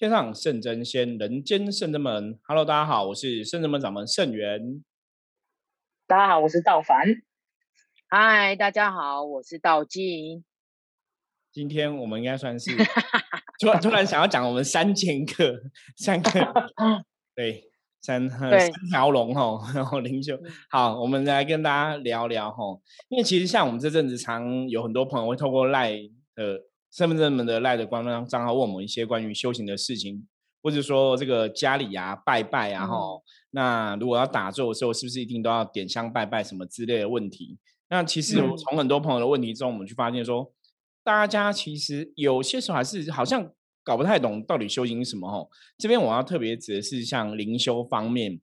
天上圣真仙，人间圣真门。Hello，大家好，我是圣真门掌门圣元。大家好，我是道凡。嗨，大家好，我是道静。今天我们应该算是 突然突然想要讲我们三剑客，三个对三三条龙吼，然后灵修。好，我们来跟大家聊聊吼，因为其实像我们这阵子常有很多朋友会透过赖的。身份证们的赖的官方账号问我们一些关于修行的事情，或者说这个家里啊拜拜啊哈，那如果要打坐的时候，是不是一定都要点香拜拜什么之类的问题？那其实从很多朋友的问题中，我们去发现说，大家其实有些时候还是好像搞不太懂到底修行是什么哈。这边我要特别指的是像灵修方面。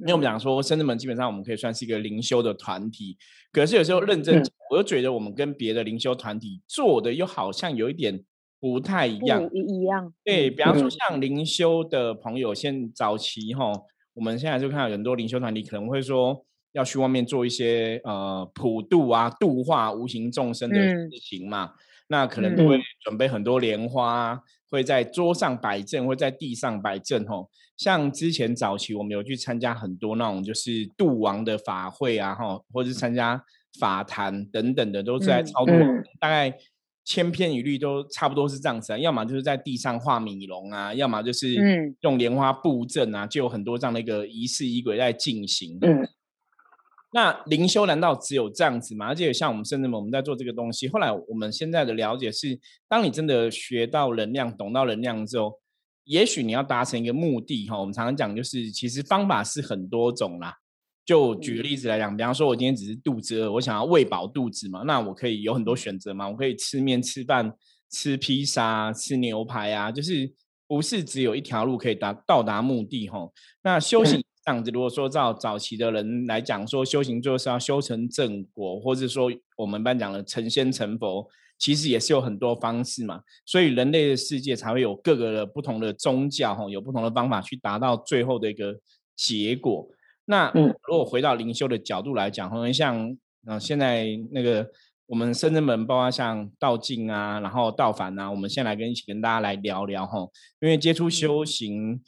因为我们讲说，深圳门基本上我们可以算是一个灵修的团体，可是有时候认真，我又觉得我们跟别的灵修团体做的又好像有一点不太一样。一样。对比方说，像灵修的朋友，现早期哈，我们现在就看到很多灵修团体可能会说要去外面做一些呃普渡啊、度化无形众生的事情嘛，那可能都会准备很多莲花。会在桌上摆正，会在地上摆正吼。像之前早期，我们有去参加很多那种就是度王的法会啊，哈，或者是参加法坛等等的，都是在操作。大概千篇一律都差不多是这样子啊。要么就是在地上画米龙啊，要么就是用莲花布阵啊，就有很多这样的一个仪式仪轨在进行。那灵修难道只有这样子吗？而且像我们甚至我们在做这个东西，后来我们现在的了解是，当你真的学到能量、懂到能量之后，也许你要达成一个目的哈。我们常常讲就是，其实方法是很多种啦。就举个例子来讲，比方说我今天只是肚子饿，我想要喂饱肚子嘛，那我可以有很多选择嘛，我可以吃面、吃饭、吃披萨、吃牛排啊，就是不是只有一条路可以达到达目的哈。那修行。这样子，如果说照早期的人来讲，说修行就是要修成正果，或者说我们班讲的成仙成佛，其实也是有很多方式嘛。所以人类的世界才会有各个的不同的宗教，哈，有不同的方法去达到最后的一个结果。那如果回到灵修的角度来讲，可能像啊，现在那个我们深圳门，包括像道静啊，然后道凡啊，我们先来跟一起跟大家来聊聊哈，因为接触修行。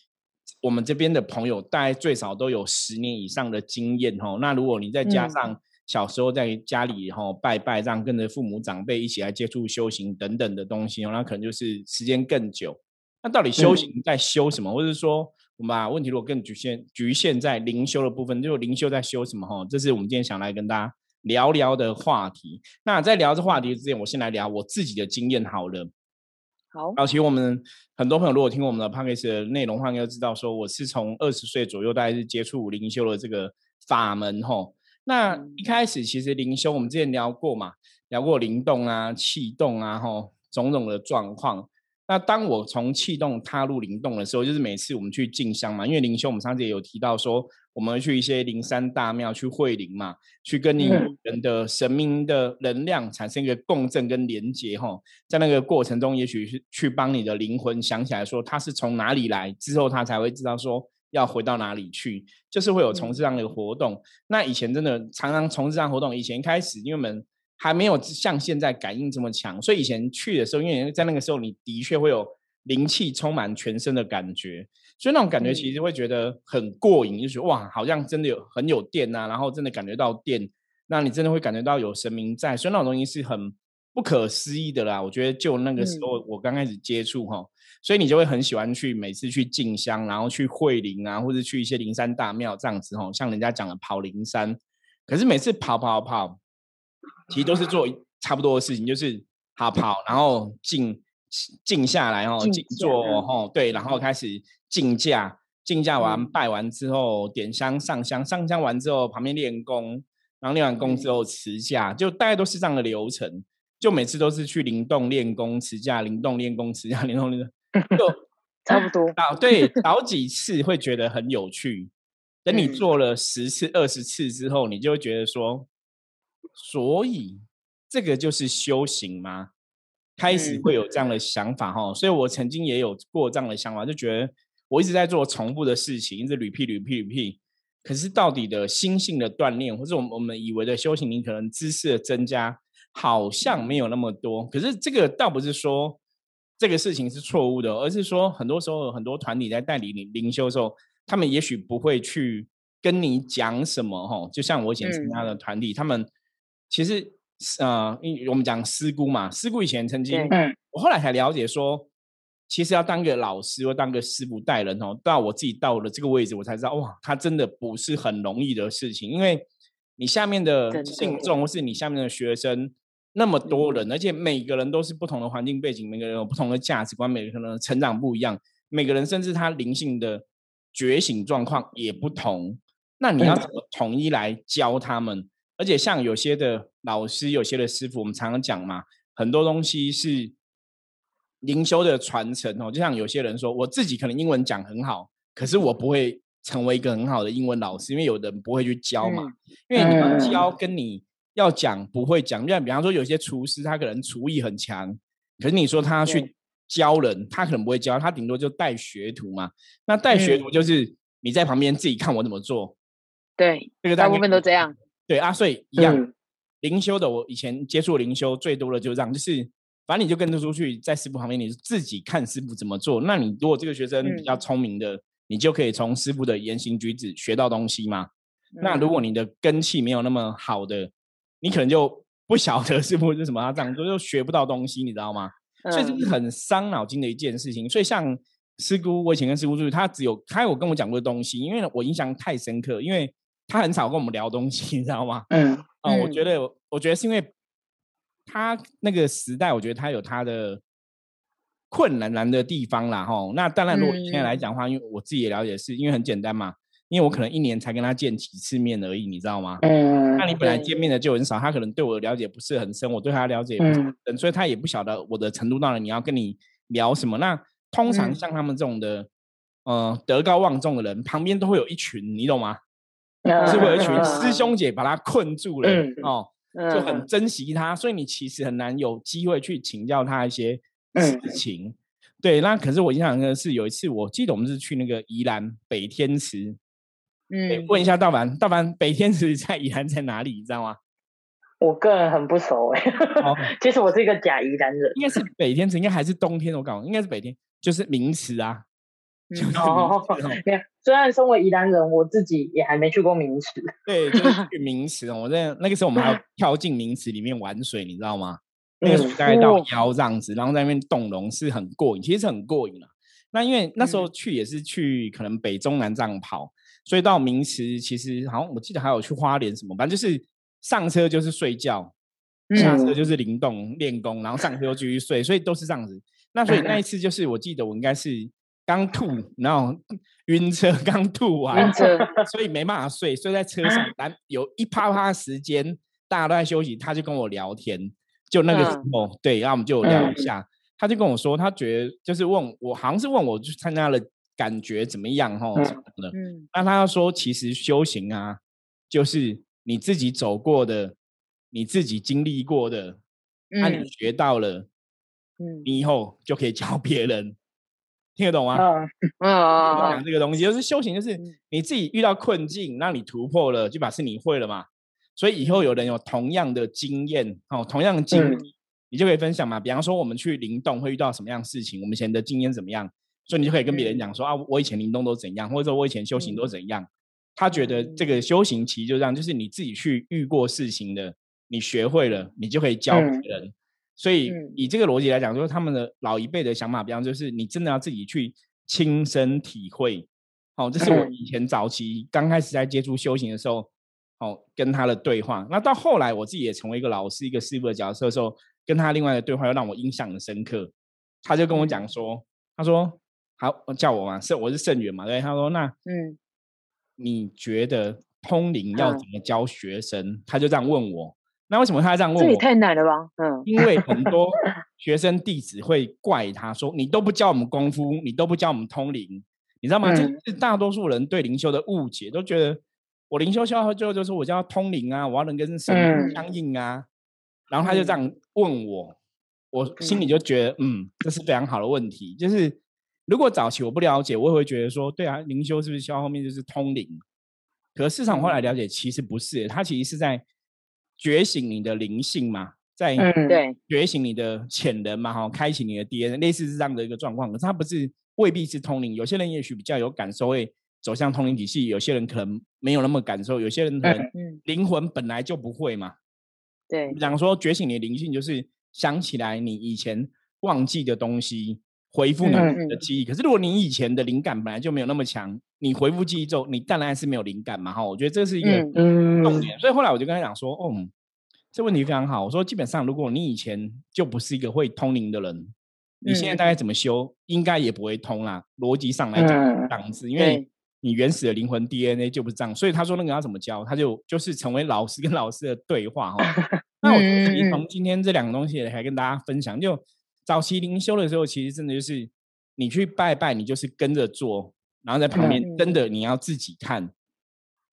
我们这边的朋友大概最少都有十年以上的经验哈。那如果你再加上小时候在家里哈拜拜，这样跟着父母长辈一起来接触修行等等的东西，哦那可能就是时间更久。那到底修行在修什么？或者说我们把问题如果更局限局限在灵修的部分，就灵修在修什么哈？这是我们今天想来跟大家聊聊的话题。那在聊这话题之前，我先来聊我自己的经验好了。好，后其实我们很多朋友如果听我们的 p o d c a s 的内容的话，应该知道说我是从二十岁左右，大概是接触灵修的这个法门吼。那一开始其实灵修，我们之前聊过嘛，聊过灵动啊、气动啊，吼种种的状况。那当我从气动踏入灵动的时候，就是每次我们去进香嘛，因为灵修我们上次也有提到说，我们去一些灵山大庙去会灵嘛，去跟你人的神明的能量产生一个共振跟连接哈，在那个过程中，也许是去帮你的灵魂想起来说他是从哪里来，之后他才会知道说要回到哪里去，就是会有从事这样的活动。那以前真的常常从事这样活动，以前开始因为我们。还没有像现在感应这么强，所以以前去的时候，因为在那个时候，你的确会有灵气充满全身的感觉，所以那种感觉其实会觉得很过瘾，就是哇，好像真的有很有电呐，然后真的感觉到电，那你真的会感觉到有神明在，所以那种东西是很不可思议的啦。我觉得就那个时候我刚开始接触哈，所以你就会很喜欢去每次去进香，然后去会灵啊，或者去一些灵山大庙这样子哈，像人家讲的跑灵山，可是每次跑跑跑。其实都是做差不多的事情，就是好跑，然后静静下来哦，静坐哦，对，然后开始静驾，静驾完拜完之后点香上香，上香完之后旁边练功，然后练完功之后持驾，就大概都是这样的流程，就每次都是去灵动练功持驾，灵动练功持驾，灵动练就 差不多啊，对，好几次会觉得很有趣，等你做了十次、二十次之后，你就会觉得说。所以，这个就是修行吗？开始会有这样的想法哈。所以我曾经也有过这样的想法，就觉得我一直在做重复的事情，一直屡辟屡辟屡辟。可是到底的心性的锻炼，或者我们我们以为的修行，你可能知识的增加，好像没有那么多。可是这个倒不是说这个事情是错误的，而是说很多时候很多团体在代理灵灵修的时候，他们也许不会去跟你讲什么哈。就像我以前参加的团体，他们其实呃，我们讲师姑嘛，师姑以前曾经，我后来才了解说，其实要当个老师或当个师傅带人哦，到我自己到了这个位置，我才知道哇，他真的不是很容易的事情，因为你下面的信众或是你下面的学生。那么多人，而且每个人都是不同的环境背景，每个人有不同的价值观，每个人成长不一样，每个人甚至他灵性的觉醒状况也不同。那你要怎么统一来教他们？而且像有些的老师，有些的师傅，我们常常讲嘛，很多东西是灵修的传承哦。就像有些人说，我自己可能英文讲很好，可是我不会成为一个很好的英文老师，因为有的人不会去教嘛。因为你们教跟你。要讲不会讲，就像比方说有些厨师他可能厨艺很强，可是你说他去教人，他可能不会教，他顶多就带学徒嘛。那带学徒就是你在旁边自己看我怎么做。对，这个大部分都这样。对啊，所以一样。灵修的我以前接触灵修最多的就是这样，就是反正你就跟着出去，在师傅旁边，你自己看师傅怎么做。那你如果这个学生比较聪明的，你就可以从师傅的言行举止学到东西嘛。那如果你的根气没有那么好的，你可能就不晓得师傅是什么，他这样做就学不到东西，你知道吗？所以这是很伤脑筋的一件事情。所以像师姑，我以前跟师姑住，他只有他有跟我讲过东西，因为我印象太深刻，因为他很少跟我们聊东西，你知道吗？嗯，啊，我觉得，我觉得是因为他那个时代，我觉得他有他的困难难的地方啦，吼。那当然，如果现在来讲话，因为我自己也了解，是因为很简单嘛。因为我可能一年才跟他见几次面而已，你知道吗？嗯。那你本来见面的就很少，他可能对我的了解不是很深，我对他了解也不是很深，所以他也不晓得我的程度到了，你要跟你聊什么？那通常像他们这种的，呃，德高望重的人，旁边都会有一群，你懂吗？是会有一群师兄姐把他困住了哦，就很珍惜他，所以你其实很难有机会去请教他一些事情。对，那可是我印象的是有一次，我记得我们是去那个宜兰北天池。嗯，问一下道凡，道凡北天池在宜兰在哪里？你知道吗？我个人很不熟哎。哦，其实我是一个假宜兰人。应该是北天池，应该还是冬天？我搞，应该是北天，就是名池啊。哦，虽然身为宜兰人，我自己也还没去过名池。对，就是 去名池哦。我在那个时候，我们还要跳进名池里面玩水，你知道吗？那个水大概到腰这样子，然后在那边动龙是很过瘾，其实很过瘾的。那因为那时候去也是去可能北中南这样跑。所以到名池，其实好像我记得还有去花莲什么，反正就是上车就是睡觉，下车就是灵动练功，然后上车又继续睡，所以都是这样子。那所以那一次就是我记得我应该是刚吐，然后晕车刚吐完，所以没办法睡，睡在车上，但有一啪啪时间大家都在休息，他就跟我聊天，就那个时候对，然后我们就聊一下，他就跟我说他觉得就是问我，好像是问我去参加了。感觉怎么样？哈，什么的？嗯，那他要说，其实修行啊，就是你自己走过的，你自己经历过的，那你学到了，嗯，你以后就可以 教别人，听得懂吗？嗯嗯，讲这个东西就是修行，就是你自己遇到困境，那你突破了，就表示你会了嘛。所以以后有人有同样的经验，哦，同样的经历，你就可以分享嘛。比方说，我们去灵动会遇到什么样的事情，我们以前的经验怎么样？所以你就可以跟别人讲说啊，我以前灵动都怎样，或者说我以前修行都怎样。他觉得这个修行其实就这样，就是你自己去遇过事情的，你学会了，你就可以教别人。所以以这个逻辑来讲，就是他们的老一辈的想法，比方就是你真的要自己去亲身体会。好，这是我以前早期刚开始在接触修行的时候，哦，跟他的对话。那到后来我自己也成为一个老师、一个师傅的角色的时候，跟他另外的对话又让我印象很深刻。他就跟我讲说，他说。好，叫我嘛，是我是圣元嘛，对，他说那，嗯，你觉得通灵要怎么教学生？他就这样问我，那为什么他这样问我？这也太难了吧，嗯，因为很多 学生弟子会怪他说，你都不教我们功夫，你都不教我们通灵，你知道吗？这是大多数人对灵修的误解，都觉得我灵修修到最后就是我叫通灵啊，我要能跟神相应啊，然后他就这样问我，我心里就觉得，嗯，这是非常好的问题，就是。如果早期我不了解，我也会觉得说，对啊，灵修是不是修到后面就是通灵？可市场后来了解，其实不是，它其实是在觉醒你的灵性嘛，在对觉醒你的潜能嘛，哈，开启你的 DNA，类似是这样的一个状况。可是它不是未必是通灵，有些人也许比较有感受，会走向通灵体系；有些人可能没有那么感受，有些人可能灵魂本来就不会嘛。对，讲说觉醒你的灵性，就是想起来你以前忘记的东西，回复你的记忆。可是如果你以前的灵感本来就没有那么强，你回复记忆之后，你当然是没有灵感嘛，哈。我觉得这是一个重点。所以后来我就跟他讲说，哦。这问题非常好。我说，基本上，如果你以前就不是一个会通灵的人，你现在大概怎么修，应该也不会通啦。逻辑上来讲，档次，因为你原始的灵魂 DNA 就不是这样。所以他说那个要怎么教，他就就是成为老师跟老师的对话哈。那我从今天这两个东西来跟大家分享，就早期灵修的时候，其实真的就是你去拜拜，你就是跟着做，然后在旁边真的你要自己看。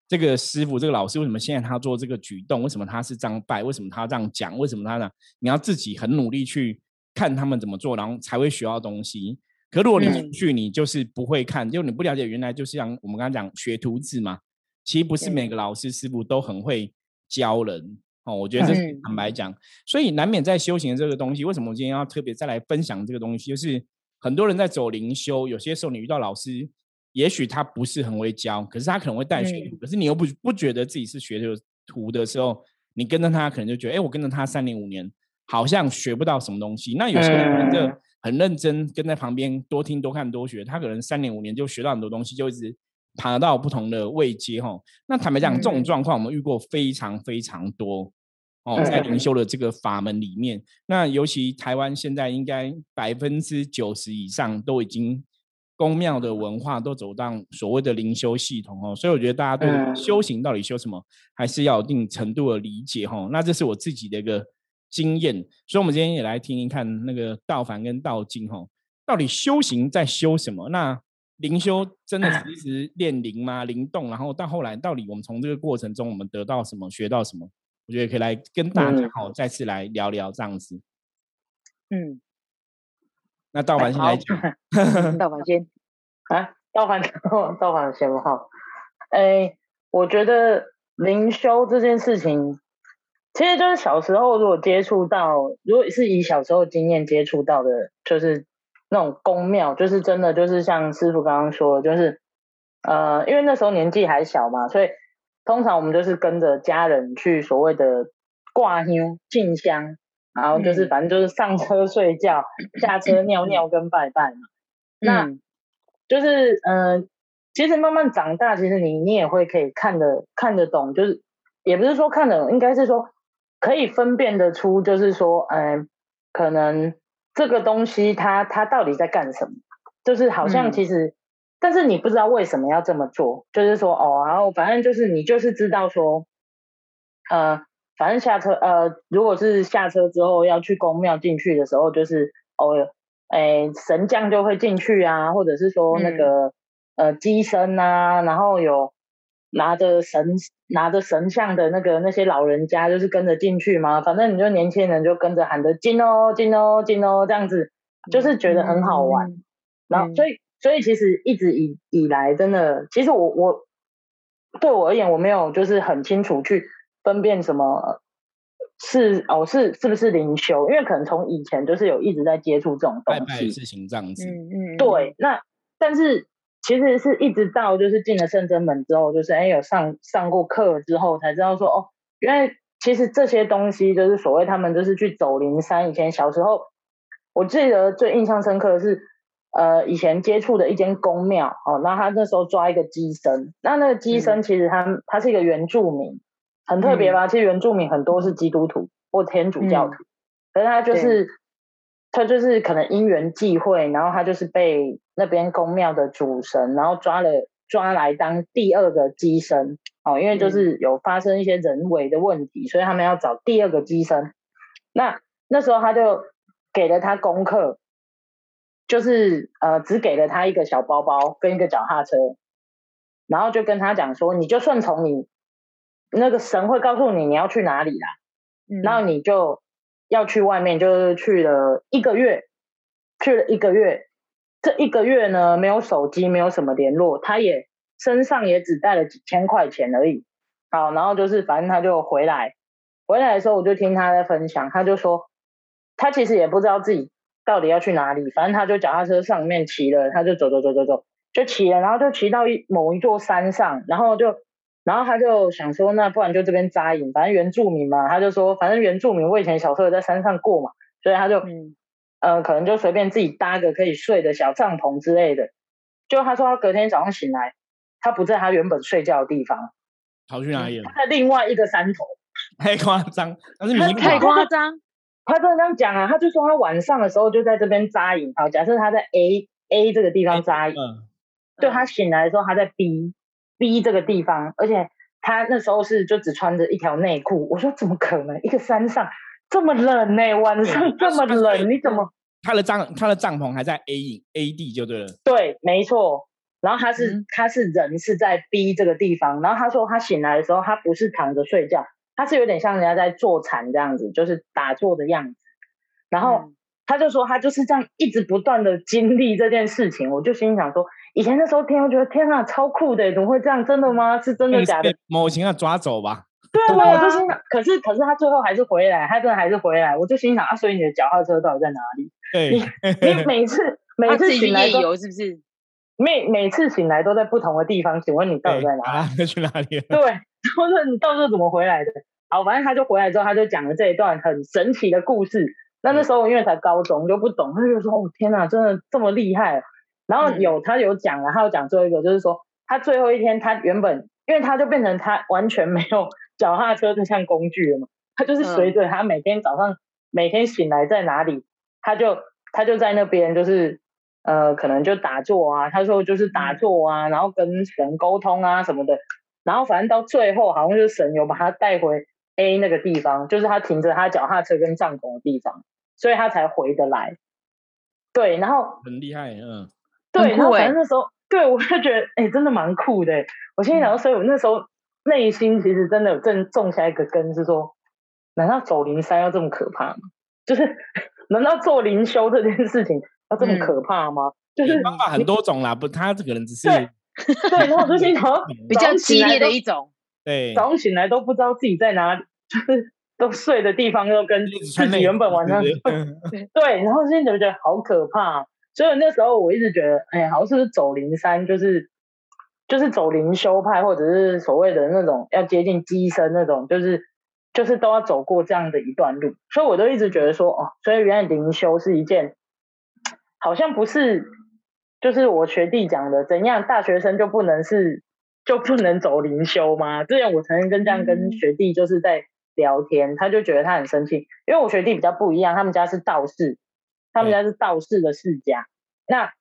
这个师傅，这个老师为什么现在他做这个举动？为什么他是这样拜？为什么他这样讲？为什么他呢？你要自己很努力去看他们怎么做，然后才会学到东西。可如果你出去，你就是不会看，就你不了解，原来就是像我们刚刚讲学徒制嘛。其实不是每个老师师傅都很会教人哦。我觉得这是坦白讲，所以难免在修行这个东西。为什么我今天要特别再来分享这个东西？就是很多人在走灵修，有些时候你遇到老师。也许他不是很会教，可是他可能会带学徒，可是你又不不觉得自己是学徒的时候，你跟着他可能就觉得，哎，我跟着他三年五年，好像学不到什么东西。那有些人就很认真跟在旁边多听多看多学，他可能三年五年就学到很多东西，就一直爬到不同的位阶哈。那坦白讲，这种状况我们遇过非常非常多哦，在灵修的这个法门里面，那尤其台湾现在应该百分之九十以上都已经。宫庙的文化都走到所谓的灵修系统哦，所以我觉得大家对修行到底修什么，还是要有一定程度的理解哈。那这是我自己的一个经验，所以我们今天也来听听看那个道凡跟道静哈，到底修行在修什么？那灵修真的是一直练灵吗？灵动，然后到后来到底我们从这个过程中我们得到什么，学到什么？我觉得可以来跟大家好再次来聊聊这样子。嗯。那道凡先来讲，道凡先啊，道凡道凡先好。哎，我觉得灵修这件事情，其实就是小时候如果接触到，如果是以小时候经验接触到的，就是那种宫庙，就是真的就是像师傅刚刚说，就是呃，因为那时候年纪还小嘛，所以通常我们就是跟着家人去所谓的挂香进香。然后就是，反正就是上车睡觉，下车尿尿跟拜拜嘛。那就是，嗯，其实慢慢长大，其实你你也会可以看得看得懂，就是也不是说看得懂，应该是说可以分辨得出，就是说，嗯，可能这个东西它它到底在干什么，就是好像其实，但是你不知道为什么要这么做，就是说，哦，然后反正就是你就是知道说，呃。反正下车，呃，如果是下车之后要去公庙进去的时候，就是哦，哎，神将就会进去啊，或者是说那个呃机身啊，然后有拿着神拿着神像的那个那些老人家，就是跟着进去嘛。反正你就年轻人就跟着喊着进哦进哦进哦这样子，就是觉得很好玩。然后所以所以其实一直以以来，真的，其实我我对我而言，我没有就是很清楚去。分辨什么是哦是是不是灵修？因为可能从以前就是有一直在接触这种东西事情这样子。嗯嗯。对，那但是其实是一直到就是进了圣真门之后，就是哎有上上过课之后才知道说哦，原来其实这些东西就是所谓他们就是去走灵山。以前小时候我记得最印象深刻的是呃以前接触的一间宫庙哦，那他那时候抓一个机身，那那个机身其实他他是一个原住民。很特别吧？其实原住民很多是基督徒或天主教徒，可是他就是他就是可能因缘际会，然后他就是被那边宫庙的主神，然后抓了抓来当第二个机身哦，因为就是有发生一些人为的问题，所以他们要找第二个机身。那那时候他就给了他功课，就是呃只给了他一个小包包跟一个脚踏车，然后就跟他讲说，你就顺从你。那个神会告诉你你要去哪里啦，然后你就要去外面，就是去了一个月，去了一个月，这一个月呢没有手机，没有什么联络，他也身上也只带了几千块钱而已。好，然后就是反正他就回来，回来的时候我就听他在分享，他就说他其实也不知道自己到底要去哪里，反正他就脚踏车上面骑了，他就走走走走走，就骑了，然后就骑到一某一座山上，然后就然后他就想说，那不然就这边扎营，反正原住民嘛，他就说反正原住民我以前小时候在山上过嘛，所以他就嗯呃可能就随便自己搭个可以睡的小帐篷之类的。就他说他隔天早上醒来，他不在他原本睡觉的地方，跑去哪里了？他在另外一个山头。太夸张，但是太夸张。他真的这样讲啊，他就说他晚上的时候就在这边扎营。好，假设他在 A A 这个地方扎营，就他醒来的时候他在 B B 这个地方，而且他那时候是就只穿着一条内裤。我说怎么可能？一个山上这么冷呢？晚上这么冷，你怎么？他的帐他的帐篷还在 A 营 A 地就对了。对，没错。然后他是他是人是在 B 这个地方，然后他说他醒来的时候他不是躺着睡觉。他是有点像人家在坐禅这样子，就是打坐的样子。然后他就说，他就是这样一直不断的经历这件事情。我就心想说，以前的时候听，我觉得天啊，超酷的，怎么会这样？真的吗？是真的假的？某情要抓走吧？对啊，我就心想，可是可是他最后还是回来，他真的还是回来。我就心想啊，所以你的脚踏车到底在哪里？你 你每次每次醒来都是不是？每每次醒来都在不同的地方，请问你到底在哪？里？去哪里？对。我说你到时候怎么回来的？好，反正他就回来之后，他就讲了这一段很神奇的故事。那那时候我因为才高中就不懂，他就说：“哦天哪，真的这么厉害！”然后有他有讲了，他有讲最后一个，就是说他最后一天，他原本因为他就变成他完全没有脚踏车这项工具了嘛，他就是随着他每天早上每天醒来在哪里，他就他就在那边就是呃可能就打坐啊，他说就是打坐啊，然后跟神沟通啊什么的。然后反正到最后，好像就是神有把他带回 A 那个地方，就是他停着他脚踏车跟帐篷的地方，所以他才回得来。对，然后很厉害，嗯，对，然后反正那时候，对我就觉得，哎，真的蛮酷的。我心里想，所以我那时候内心其实真的有正种下一个根，是说，难道走灵山要这么可怕吗？就是，难道做灵修这件事情要这么可怕吗？就是方法很多种啦，不，他这个人只是。对，然后我就心想，比较激烈的一种。对，早上醒来都不知道自己在哪里，就是都睡的地方又跟自己原本晚上对，然后现在就觉得好可怕。所以那时候我一直觉得，哎，好像是不是走灵山，就是就是走灵修派，或者是所谓的那种要接近机身那种，就是就是都要走过这样的一段路。所以我都一直觉得说，哦，所以原来灵修是一件好像不是。就是我学弟讲的，怎样大学生就不能是就不能走灵修吗？之前我曾经跟这样跟学弟就是在聊天，他就觉得他很生气，因为我学弟比较不一样，他们家是道士，他们家是道士的世家。那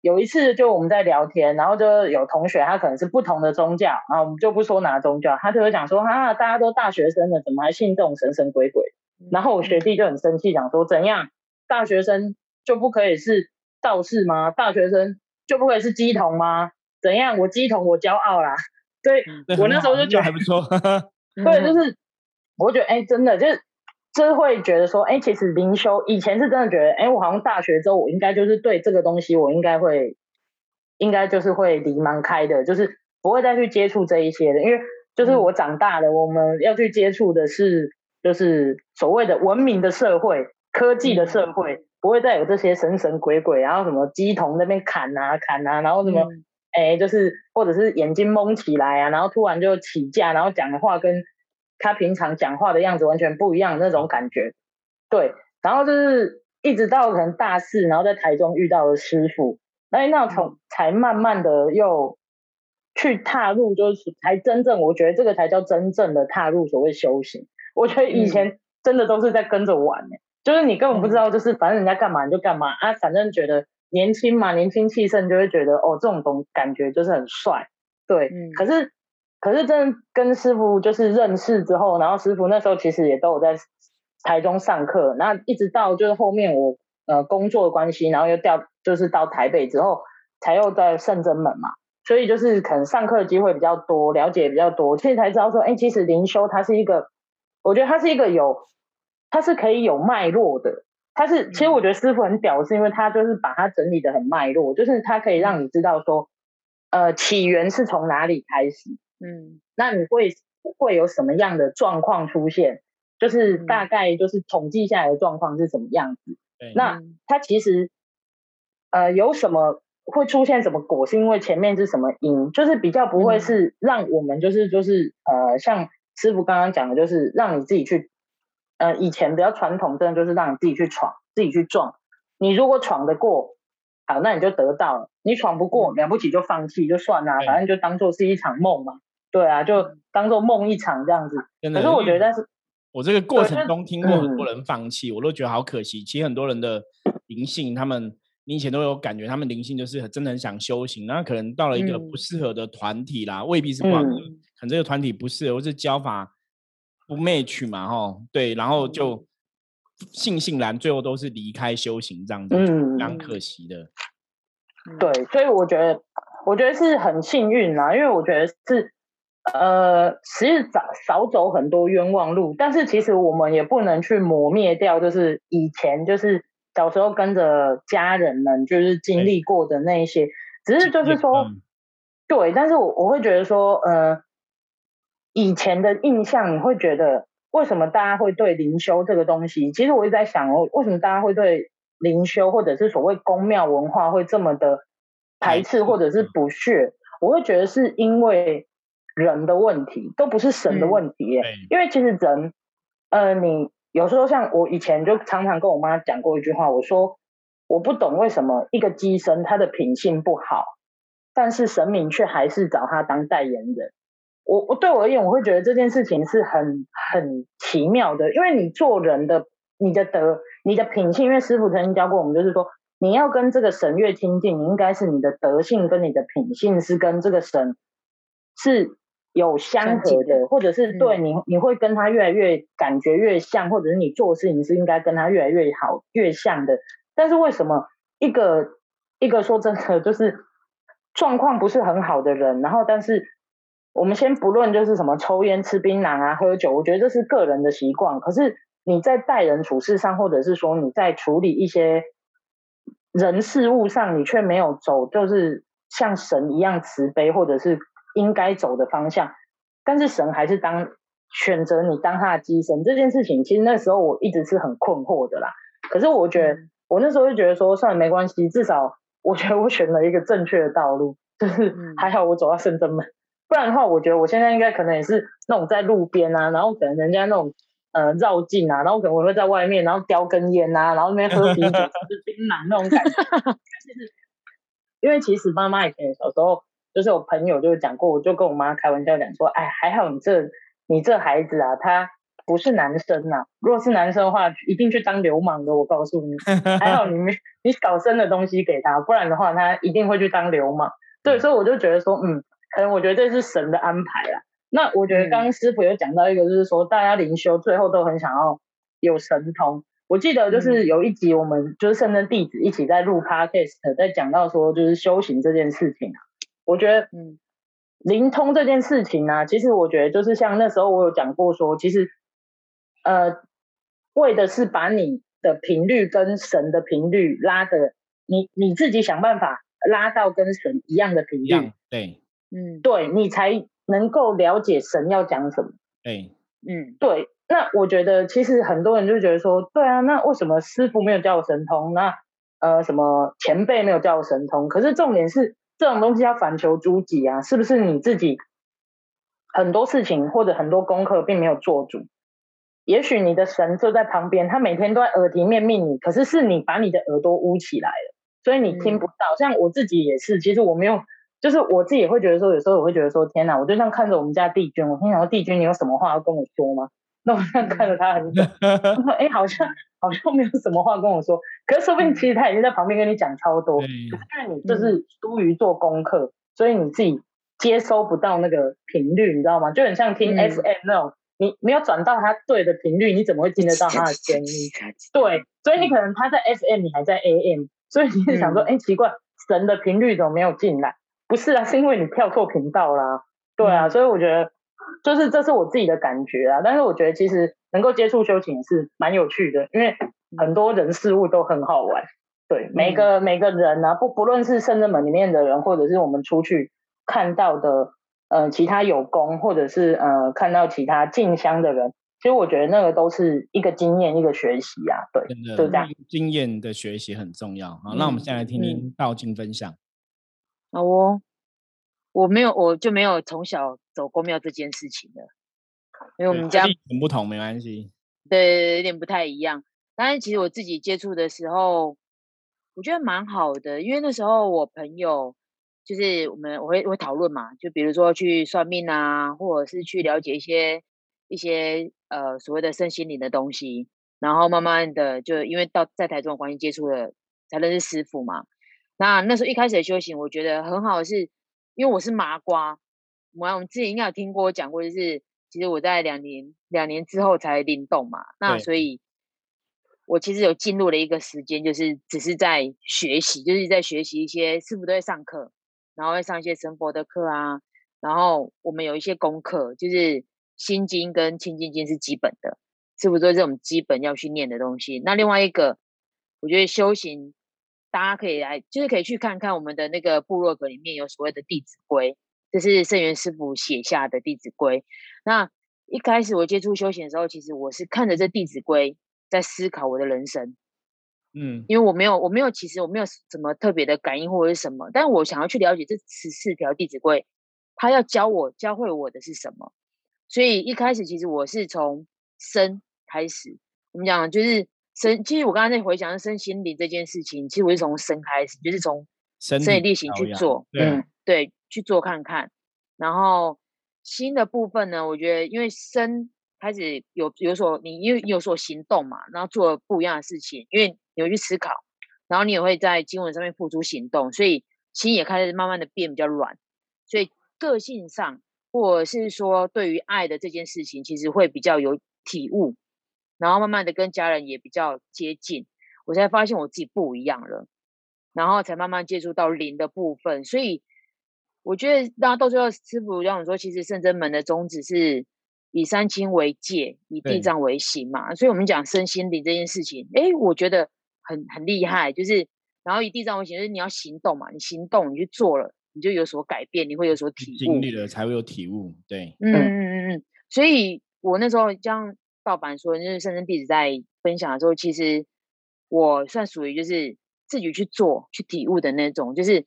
有一次就我们在聊天，然后就有同学他可能是不同的宗教，然后我们就不说哪宗教，他就会讲说啊，大家都大学生了，怎么还信这种神神鬼鬼？然后我学弟就很生气，讲说怎样大学生就不可以是？道士吗？大学生就不可以是鸡童吗？怎样？我鸡童，我骄傲啦。对我那时候就觉得还不错。对，就是我觉得，哎，真的就是，就是会觉得说，哎，其实灵修以前是真的觉得，哎，我好像大学之后，我应该就是对这个东西，我应该会，应该就是会离蛮开的，就是不会再去接触这一些的，因为就是我长大了，我们要去接触的是，就是所谓的文明的社会、科技的社会。不会再有这些神神鬼鬼，然后什么鸡同那边砍啊砍啊，然后什么哎，就是或者是眼睛蒙起来啊，然后突然就起价，然后讲的话跟他平常讲话的样子完全不一样那种感觉。对，然后就是一直到可能大四，然后在台中遇到了师傅，哎，那从才慢慢的又去踏入，就是才真正我觉得这个才叫真正的踏入所谓修行。我觉得以前真的都是在跟着玩就是你根本不知道，就是反正人家干嘛你就干嘛啊，反正觉得年轻嘛，年轻气盛就会觉得哦，这种东感觉就是很帅，对。可是可是真跟师傅就是认识之后，然后师傅那时候其实也都有在台中上课，那一直到就是后面我呃工作的关系，然后又调就是到台北之后，才又在圣真门嘛，所以就是可能上课的机会比较多，了解比较多，其实才知道说，哎，其实灵修它是一个，我觉得它是一个有。它是可以有脉络的，它是其实我觉得师傅很屌，是因为他就是把它整理的很脉络，就是它可以让你知道说，呃，起源是从哪里开始，嗯，那你会会有什么样的状况出现，就是大概就是统计下来的状况是什么样子。那它其实呃有什么会出现什么果，是因为前面是什么因，就是比较不会是让我们就是就是呃像师傅刚刚讲的，就是让你自己去呃以前比较传统，真的就是让你自己去闯，自己去撞。你如果闯得过，好，那你就得到了；你闯不过，了不起就放弃就算了，反正就当做是一场梦嘛。对啊，就当做梦一场这样子。可是我觉得，但是我这个过程中听过很多人放弃，我都觉得好可惜。其实很多人的灵性，他们你以前都有感觉，他们灵性就是真的很想修行，那可能到了一个不适合的团体啦，未必是不好，可能这个团体不适合，或是教法不 match 嘛，哈，对，然后就悻悻然，最后都是离开修行这样子，蛮可惜的。对，所以我觉得，我觉得是很幸运啦，因为我觉得是。呃，其实少少走很多冤枉路，但是其实我们也不能去磨灭掉，就是以前就是小时候跟着家人们就是经历过的那些，只是就是说，对，但是我我会觉得说，呃，以前的印象，你会觉得为什么大家会对灵修这个东西？其实我一直在想哦，为什么大家会对灵修或者是所谓宫庙文化会这么的排斥或者是不屑？我会觉得是因为。人的问题都不是神的问题，因为其实人，呃，你有时候像我以前就常常跟我妈讲过一句话，我说我不懂为什么一个机身他的品性不好，但是神明却还是找他当代言人。我我对我而言，我会觉得这件事情是很很奇妙的，因为你做人的你的德、你的品性，因为师傅曾经教过我们，就是说你要跟这个神越亲近，你应该是你的德性跟你的品性是跟这个神是。有相合的，或者是对你，你会跟他越来越感觉越像，或者是你做事情是应该跟他越来越好、越像的。但是为什么一个一个说真的，就是状况不是很好的人，然后但是我们先不论就是什么抽烟、吃槟榔啊、喝酒，我觉得这是个人的习惯。可是你在待人处事上，或者是说你在处理一些人事物上，你却没有走，就是像神一样慈悲，或者是。应该走的方向，但是神还是当选择你当他的机神这件事情，其实那时候我一直是很困惑的啦。可是我觉得，我那时候就觉得说，算了，没关系，至少我觉得我选了一个正确的道路，就是还好我走到深圳门，不然的话，我觉得我现在应该可能也是那种在路边啊，然后可能人家那种呃绕境啊，然后可能我会在外面，然后叼根烟啊，然后那边喝啤酒吃 槟榔那种感觉。因为其实妈妈以前小时候。就是我朋友就讲过，我就跟我妈开玩笑讲说，哎，还好你这你这孩子啊，他不是男生呐。如果是男生的话，一定去当流氓的。我告诉你，还好你没你搞生的东西给他，不然的话，他一定会去当流氓。对，所以我就觉得说，嗯，可能我觉得这是神的安排啦。那我觉得刚刚师傅有讲到一个，就是说大家灵修最后都很想要有神通。我记得就是有一集我们就是圣人弟子一起在录 podcast，在讲到说就是修行这件事情啊。我觉得，嗯，灵通这件事情呢，其实我觉得就是像那时候我有讲过说，其实，呃，为的是把你的频率跟神的频率拉的，你你自己想办法拉到跟神一样的频率，对，嗯，对你才能够了解神要讲什么，对，嗯，对。那我觉得其实很多人就觉得说，对啊，那为什么师傅没有教我神通？那呃，什么前辈没有教我神通？可是重点是。这种东西要反求诸己啊，是不是你自己很多事情或者很多功课并没有做足？也许你的神就在旁边，他每天都在耳提面命你，可是是你把你的耳朵捂起来了，所以你听不到。像我自己也是，其实我没有，就是我自己也会觉得说，有时候我会觉得说，天哪，我就像看着我们家帝君，我心想说，帝君，你有什么话要跟我说吗？那我现在看着他很久，说，哎，好像好像没有什么话跟我说，可是说不定其实他已经在旁边跟你讲超多，因为你就是疏于做功课，所以你自己接收不到那个频率，你知道吗？就很像听 FM 那种，你没有转到他对的频率，你怎么会听得到他的声音？对，所以你可能他在 FM，你还在 AM，所以你就想说，哎，奇怪，神的频率怎么没有进来？不是啊，是因为你跳错频道啦。对啊，所以我觉得。就是这是我自己的感觉啊，但是我觉得其实能够接触修行是蛮有趣的，因为很多人事物都很好玩。对，每个每个人呢，不不论是圣人门里面的人，或者是我们出去看到的，呃，其他有功，或者是呃看到其他进香的人，其实我觉得那个都是一个经验，一个学习啊，对，就这样。经验的学习很重要好，那我们先来听听道静分享。好哦，我没有，我就没有从小走公庙这件事情的，因为我们家很不同，没关系。对，有点不太一样。但是其实我自己接触的时候，我觉得蛮好的，因为那时候我朋友就是我们我会会讨论嘛，就比如说去算命啊，或者是去了解一些一些。呃，所谓的身心灵的东西，然后慢慢的就因为到在台中的关系接触了，才认识师傅嘛。那那时候一开始的修行，我觉得很好的是，因为我是麻瓜，我我们之前应该有听过我讲过，就是其实我在两年两年之后才灵动嘛。那所以，我其实有进入了一个时间，就是只是在学习，就是在学习一些师傅都在上课，然后会上一些神佛的课啊，然后我们有一些功课，就是。心经跟清净经是基本的，是不是说这种基本要去念的东西？那另外一个，我觉得修行，大家可以来，就是可以去看看我们的那个部落格里面有所谓的《弟子规》，这是圣元师傅写下的《弟子规》。那一开始我接触修行的时候，其实我是看着这《弟子规》在思考我的人生，嗯，因为我没有，我没有，其实我没有什么特别的感应或者是什么，但我想要去了解这十四条《弟子规》，他要教我、教会我的是什么。所以一开始其实我是从生开始，我们讲就是身。其实我刚刚在回想身心灵这件事情，其实我是从身开始，就是从身体力行去做，嗯，对，去做看看。然后心的部分呢，我觉得因为身开始有有所你因为有所行动嘛，然后做不一样的事情，因为你会去思考，然后你也会在经文上面付出行动，所以心也开始慢慢的变比较软，所以个性上。或者是说，对于爱的这件事情，其实会比较有体悟，然后慢慢的跟家人也比较接近，我才发现我自己不一样了，然后才慢慢接触到灵的部分。所以我觉得，那到最后师傅让我说，其实圣真门的宗旨是以三清为戒，以地藏为行嘛。所以我们讲身心灵这件事情，哎，我觉得很很厉害，就是然后以地藏为行，就是你要行动嘛，你行动，你去做了。你就有所改变，你会有所体悟，经历了才会有体悟，对，嗯嗯嗯嗯。所以我那时候将盗版说，就是圣真弟子在分享的时候，其实我算属于就是自己去做、去体悟的那种。就是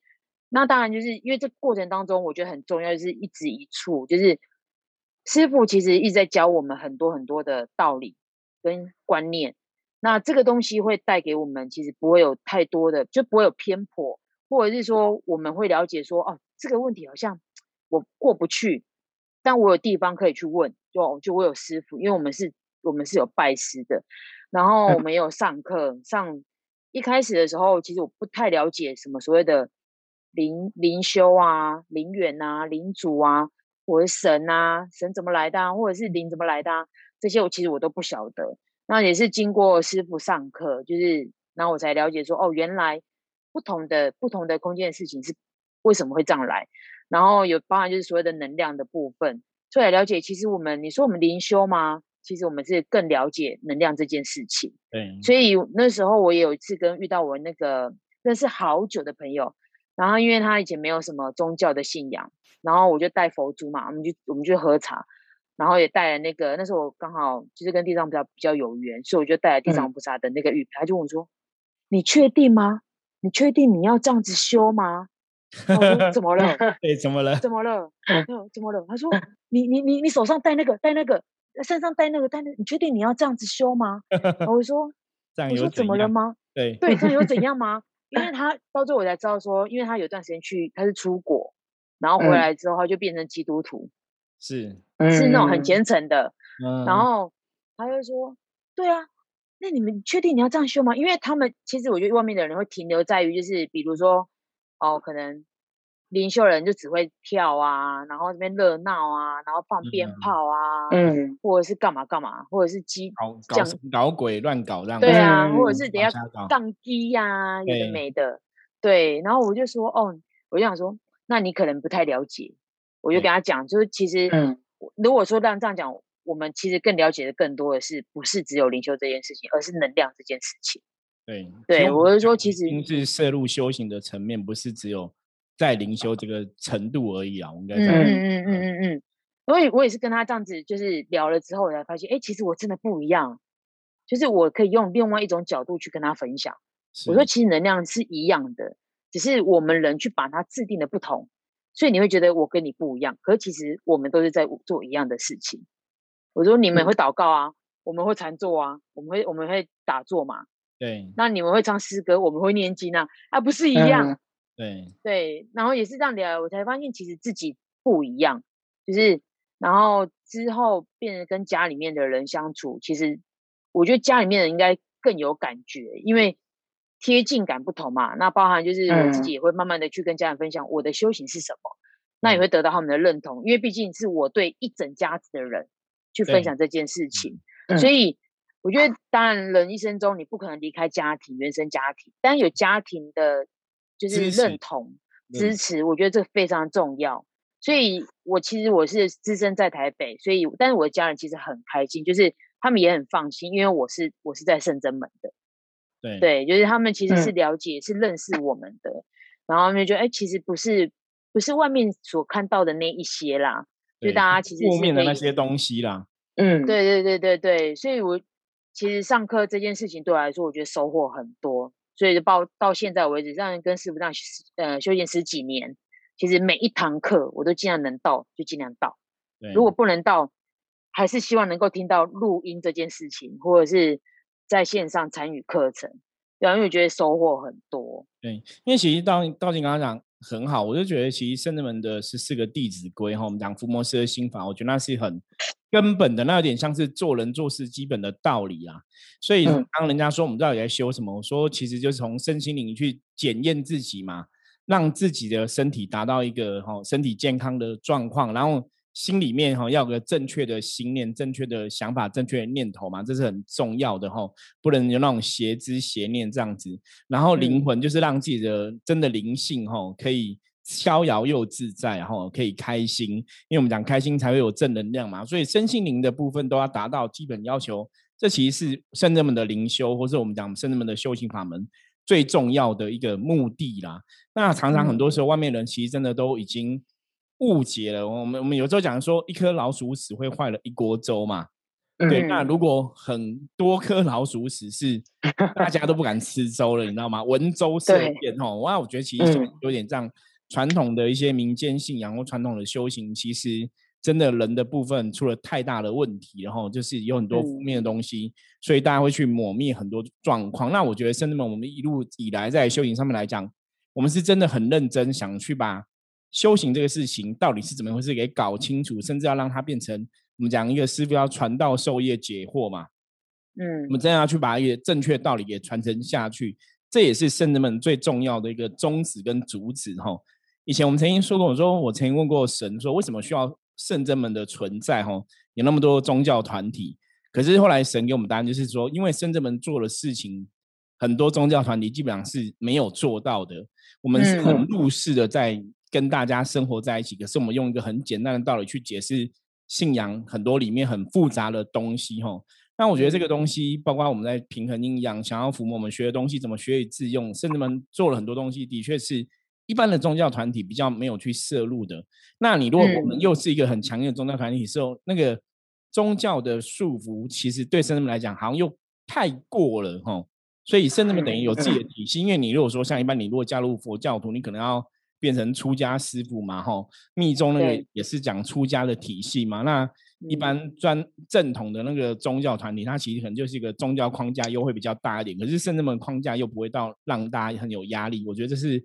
那当然就是因为这过程当中，我觉得很重要，就是一直一处，就是师傅其实一直在教我们很多很多的道理跟观念。那这个东西会带给我们，其实不会有太多的，就不会有偏颇。或者是说，我们会了解说，哦，这个问题好像我过不去，但我有地方可以去问，就就我有师傅，因为我们是，我们是有拜师的，然后我们也有上课，上一开始的时候，其实我不太了解什么所谓的灵灵修啊、灵远啊、灵主啊，或者神啊，神怎么来的，啊或者是灵怎么来的，啊这些我其实我都不晓得。那也是经过师傅上课，就是然后我才了解说，哦，原来。不同的不同的空间的事情是为什么会这样来？然后有包含就是所谓的能量的部分，出来了解。其实我们你说我们灵修吗？其实我们是更了解能量这件事情。对，所以那时候我也有一次跟遇到我那个认识好久的朋友，然后因为他以前没有什么宗教的信仰，然后我就带佛珠嘛，我们就我们就喝茶，然后也带了那个那时候我刚好就是跟地藏菩萨比较有缘，所以我就带了地藏菩萨的那个玉，他就问我说：“你确定吗？”你确定你要这样子修吗？我说怎么了？对，怎么了？怎么了？怎么了？他说你你你你手上戴那个戴那个，身上戴那个戴那，你确定你要这样子修吗？我说我说怎么了吗？对对，这样有怎 样吗？因为他到最后我才知道说，因为他有段时间去他是出国，然后回来之后他就变成基督徒，是是那种很虔诚的，然后他就说对啊。那你们确定你要这样修吗？因为他们其实我觉得外面的人会停留在于，就是比如说，哦，可能灵修人就只会跳啊，然后这边热闹啊，然后放鞭炮啊，嗯，或者是干嘛干嘛，或者是机搞搞搞鬼乱搞这样，对啊，或者是等下杠机呀，有的没的，对。然后我就说，哦，我就想说，那你可能不太了解，我就跟他讲，就是其实，嗯，如果说让这样讲。我们其实更了解的更多的是，不是只有灵修这件事情，而是能量这件事情。对，对我是说，其实是摄入修行的层面，不是只有在灵修这个程度而已啊。我应该在嗯嗯嗯嗯嗯。所以我也是跟他这样子，就是聊了之后，我才发现，哎，其实我真的不一样，就是我可以用另外一种角度去跟他分享。我说，其实能量是一样的，只是我们人去把它制定的不同，所以你会觉得我跟你不一样。可是其实我们都是在做一样的事情。我说，你们会祷告啊，我们会禅坐啊，我们会我们会打坐嘛。对。那你们会唱诗歌，我们会念经啊，啊，不是一样？对。对，然后也是这样聊，我才发现其实自己不一样，就是。然后之后变成跟家里面的人相处，其实我觉得家里面人应该更有感觉，因为贴近感不同嘛。那包含就是我自己也会慢慢的去跟家人分享我的修行是什么，那也会得到他们的认同，因为毕竟是我对一整家子的人去分享这件事情，所以我觉得当然人一生中你不可能离开家庭、原生家庭，但有家庭的就是认同支持，我觉得这非常重要。所以，我其实我是资深在台北，所以，但是我的家人其实很开心，就是他们也很放心，因为我是我是在圣真门的，对。对，就是他们其实是了解、是认识我们的，然后他们就觉得，哎，其实不是不是外面所看到的那一些啦，就大家其实负面的那些东西啦，嗯，对对对对对，所以我其实上课这件事情对我来说，我觉得收获很多，所以就到到现在为止，这样跟师傅这样呃修行十几年。其实每一堂课我都尽量能到就尽量到，如果不能到，还是希望能够听到录音这件事情，或者是在线上参与课程，对，因为我觉得收获很多。对，因为其实到到你刚刚讲很好，我就觉得其实圣人们的十四个弟子规哈，我们讲伏魔师的心法，我觉得那是很根本的，那有点像是做人做事基本的道理啊。所以当人家说我们到底在修什么，我说其实就是从身心灵去检验自己嘛。让自己的身体达到一个哈身体健康的状况，然后心里面哈要个正确的心念、正确的想法、正确的念头嘛，这是很重要的哈，不能有那种邪知邪念这样子。然后灵魂就是让自己的真的灵性哈可以逍遥又自在哈，可以开心，因为我们讲开心才会有正能量嘛，所以身心灵的部分都要达到基本要求。这其实是圣人们的灵修，或是我们讲圣人们的修行法门。最重要的一个目的啦，那常常很多时候外面人其实真的都已经误解了。我们我们有时候讲说，一颗老鼠屎会坏了一锅粥嘛？对，那如果很多颗老鼠屎是大家都不敢吃粥了，你知道吗？闻粥色变哦。哇，我觉得其实有点这样，传统的一些民间信仰或传统的修行，其实。真的人的部分出了太大的问题，然后就是有很多负面的东西，所以大家会去抹灭很多状况。那我觉得，甚至们我们一路以来在修行上面来讲，我们是真的很认真，想去把修行这个事情到底是怎么回事给搞清楚，甚至要让它变成我们讲一个师傅要传道授业解惑嘛。嗯，我们真的要去把一些正确道理给传承下去，这也是圣人们最重要的一个宗旨跟主旨。哈，以前我们曾经说过，我说我曾经问过神，说为什么需要。圣真们的存在，哈，有那么多宗教团体，可是后来神给我们答案，就是说，因为圣真们做的事情，很多宗教团体基本上是没有做到的。我们是很入世的，在跟大家生活在一起，可是我们用一个很简单的道理去解释信仰，很多里面很复杂的东西，哈。那我觉得这个东西，包括我们在平衡阴阳、想要抚摸我们学的东西，怎么学以致用，甚至们做了很多东西，的确是。一般的宗教团体比较没有去摄入的，那你如果我们又是一个很强硬的宗教团体时候，那个宗教的束缚其实对圣人们来讲好像又太过了哈，所以圣人们等于有自己的体系。因为你如果说像一般你如果加入佛教徒，你可能要变成出家师傅嘛吼，密宗那个也是讲出家的体系嘛。那一般专正统的那个宗教团体，它其实可能就是一个宗教框架又会比较大一点，可是圣人们框架又不会到让大家很有压力。我觉得这是。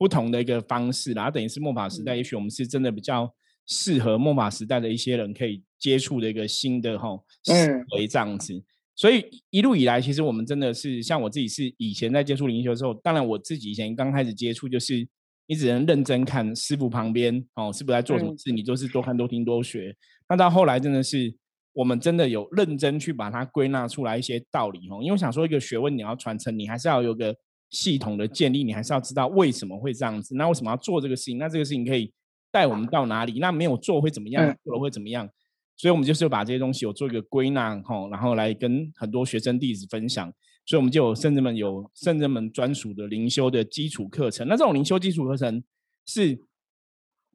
不同的一个方式，然后等于是末法时代，也许我们是真的比较适合末法时代的一些人可以接触的一个新的吼思维这样子。所以一路以来，其实我们真的是像我自己是以前在接触灵修的时候，当然我自己以前刚开始接触，就是你只能认真看师傅旁边哦，师傅在做什么事，你就是多看多听多学。那到后来真的是我们真的有认真去把它归纳出来一些道理哦，因为我想说一个学问你要传承，你还是要有个。系统的建立，你还是要知道为什么会这样子。那为什么要做这个事情？那这个事情可以带我们到哪里？那没有做会怎么样？做了会怎么样？所以，我们就是把这些东西有做一个归纳，哈，然后来跟很多学生弟子分享。所以，我们就有圣人们有圣人们专属的灵修的基础课程。那这种灵修基础课程是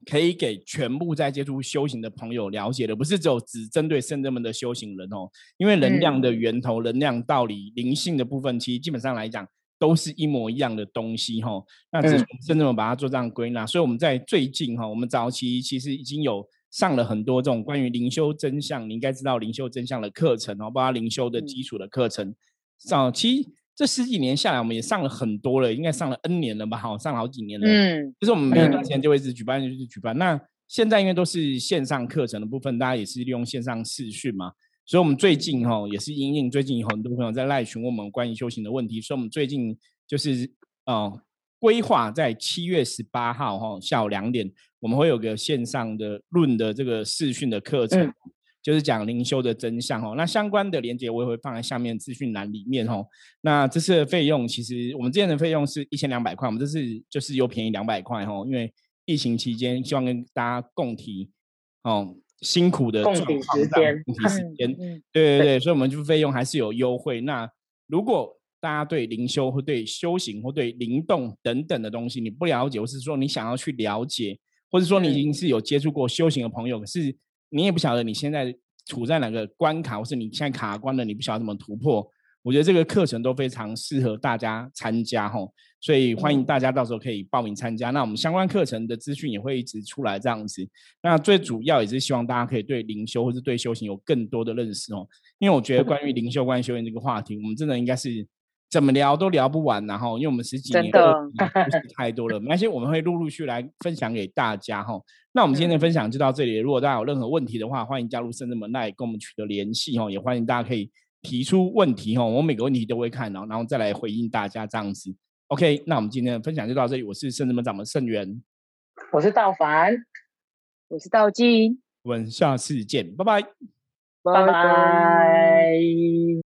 可以给全部在接触修行的朋友了解的，不是只有只针对圣人们的修行人哦。因为能量的源头、能量道理、灵性的部分，其实基本上来讲都是一模一样的东西哈。那只是圣人们把它做这样归纳。所以我们在最近哈，我们早期其实已经有上了很多这种关于灵修真相，你应该知道灵修真相的课程哦，包括灵修的基础的课程。早期这十几年下来，我们也上了很多了，应该上了 N 年了吧？好，上了好几年了。嗯，就是我们每一段时间就会一直举办，就是举办。那现在因为都是线上课程的部分，大家也是利用线上视讯嘛，所以我们最近哈也是因应最近有很多朋友在赖询问我们关于修行的问题，所以我们最近就是呃规划在七月十八号哈下午两点，我们会有个线上的论的这个视讯的课程，就是讲灵修的真相哦。那相关的连接我也会放在下面资讯栏里面哦。那这次的费用其实我们之前的费用是一千两百块，我们这次就是又便宜两百块哦，因为。疫情期间，希望跟大家共体哦辛苦的共体时间，共体时间，对对对，所以我们就费用还是有优惠。那如果大家对灵修或对修行或对灵动等等的东西你不了解，或是说你想要去了解，或者说你已经是有接触过修行的朋友，可是你也不晓得你现在处在哪个关卡，或是你现在卡关了，你不晓得怎么突破。我觉得这个课程都非常适合大家参加哈，所以欢迎大家到时候可以报名参加。那我们相关课程的资讯也会一直出来这样子。那最主要也是希望大家可以对灵修或是对修行有更多的认识哦。因为我觉得关于灵修、关于修行这个话题，我们真的应该是怎么聊都聊不完。然后，因为我们十几年 太多了，那些我们会陆陆续来分享给大家哈。那我们今天的分享就到这里。如果大家有任何问题的话，欢迎加入圣智门来跟我们取得联系哦。也欢迎大家可以。提出问题哈，我每个问题都会看到，然后再来回应大家这样子。OK，那我们今天的分享就到这里。我是圣智门掌门圣元，我是道凡，我是道金，我们下次见，拜拜，拜拜。